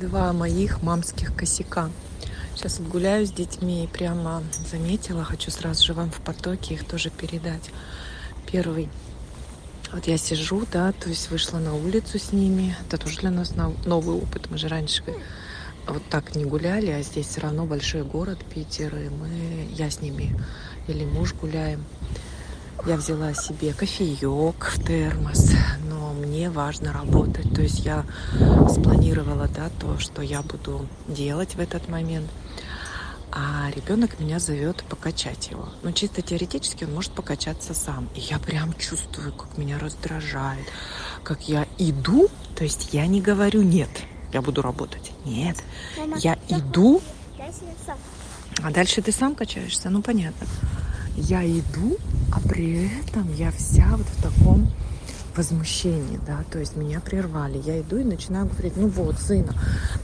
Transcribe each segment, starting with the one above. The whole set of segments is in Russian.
два моих мамских косяка. Сейчас гуляю с детьми и прямо заметила, хочу сразу же вам в потоке их тоже передать. Первый. Вот я сижу, да, то есть вышла на улицу с ними. Это тоже для нас новый опыт. Мы же раньше вот так не гуляли, а здесь все равно большой город Питер, и мы, я с ними или муж гуляем. Я взяла себе кофеек в термос, мне важно работать. То есть я спланировала да, то, что я буду делать в этот момент. А ребенок меня зовет покачать его. Но чисто теоретически он может покачаться сам. И я прям чувствую, как меня раздражает, как я иду, то есть я не говорю нет, я буду работать. Нет, Мама, я иду. А дальше ты сам качаешься, ну понятно я иду, а при этом я вся вот в таком возмущении, да, то есть меня прервали, я иду и начинаю говорить, ну вот, сына,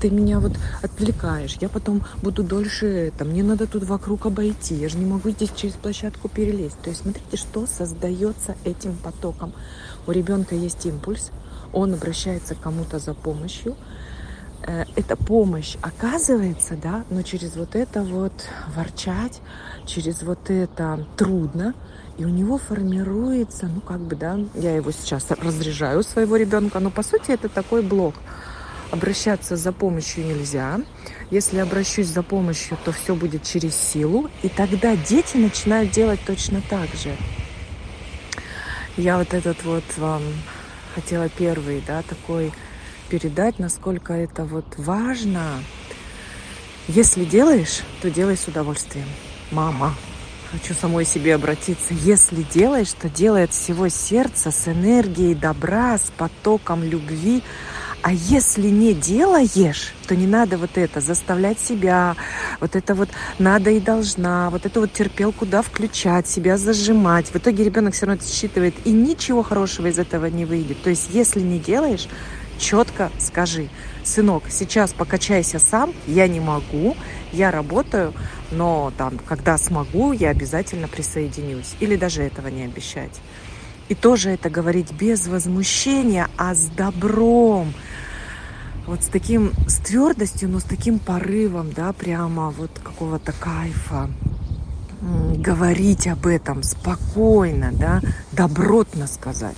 ты меня вот отвлекаешь, я потом буду дольше это, мне надо тут вокруг обойти, я же не могу здесь через площадку перелезть. То есть смотрите, что создается этим потоком. У ребенка есть импульс, он обращается к кому-то за помощью, эта помощь оказывается, да, но через вот это вот ворчать, через вот это трудно, и у него формируется, ну как бы, да, я его сейчас разряжаю, своего ребенка, но по сути это такой блок. Обращаться за помощью нельзя. Если обращусь за помощью, то все будет через силу, и тогда дети начинают делать точно так же. Я вот этот вот вам хотела первый, да, такой передать, насколько это вот важно. Если делаешь, то делай с удовольствием. Мама, хочу самой себе обратиться. Если делаешь, то делай от всего сердца, с энергией добра, с потоком любви. А если не делаешь, то не надо вот это заставлять себя, вот это вот надо и должна, вот эту вот терпелку да включать, себя зажимать. В итоге ребенок все равно считывает, и ничего хорошего из этого не выйдет. То есть если не делаешь, четко скажи, сынок, сейчас покачайся сам, я не могу, я работаю, но там, когда смогу, я обязательно присоединюсь. Или даже этого не обещать. И тоже это говорить без возмущения, а с добром. Вот с таким, с твердостью, но с таким порывом, да, прямо вот какого-то кайфа. Говорить об этом спокойно, да, добротно сказать.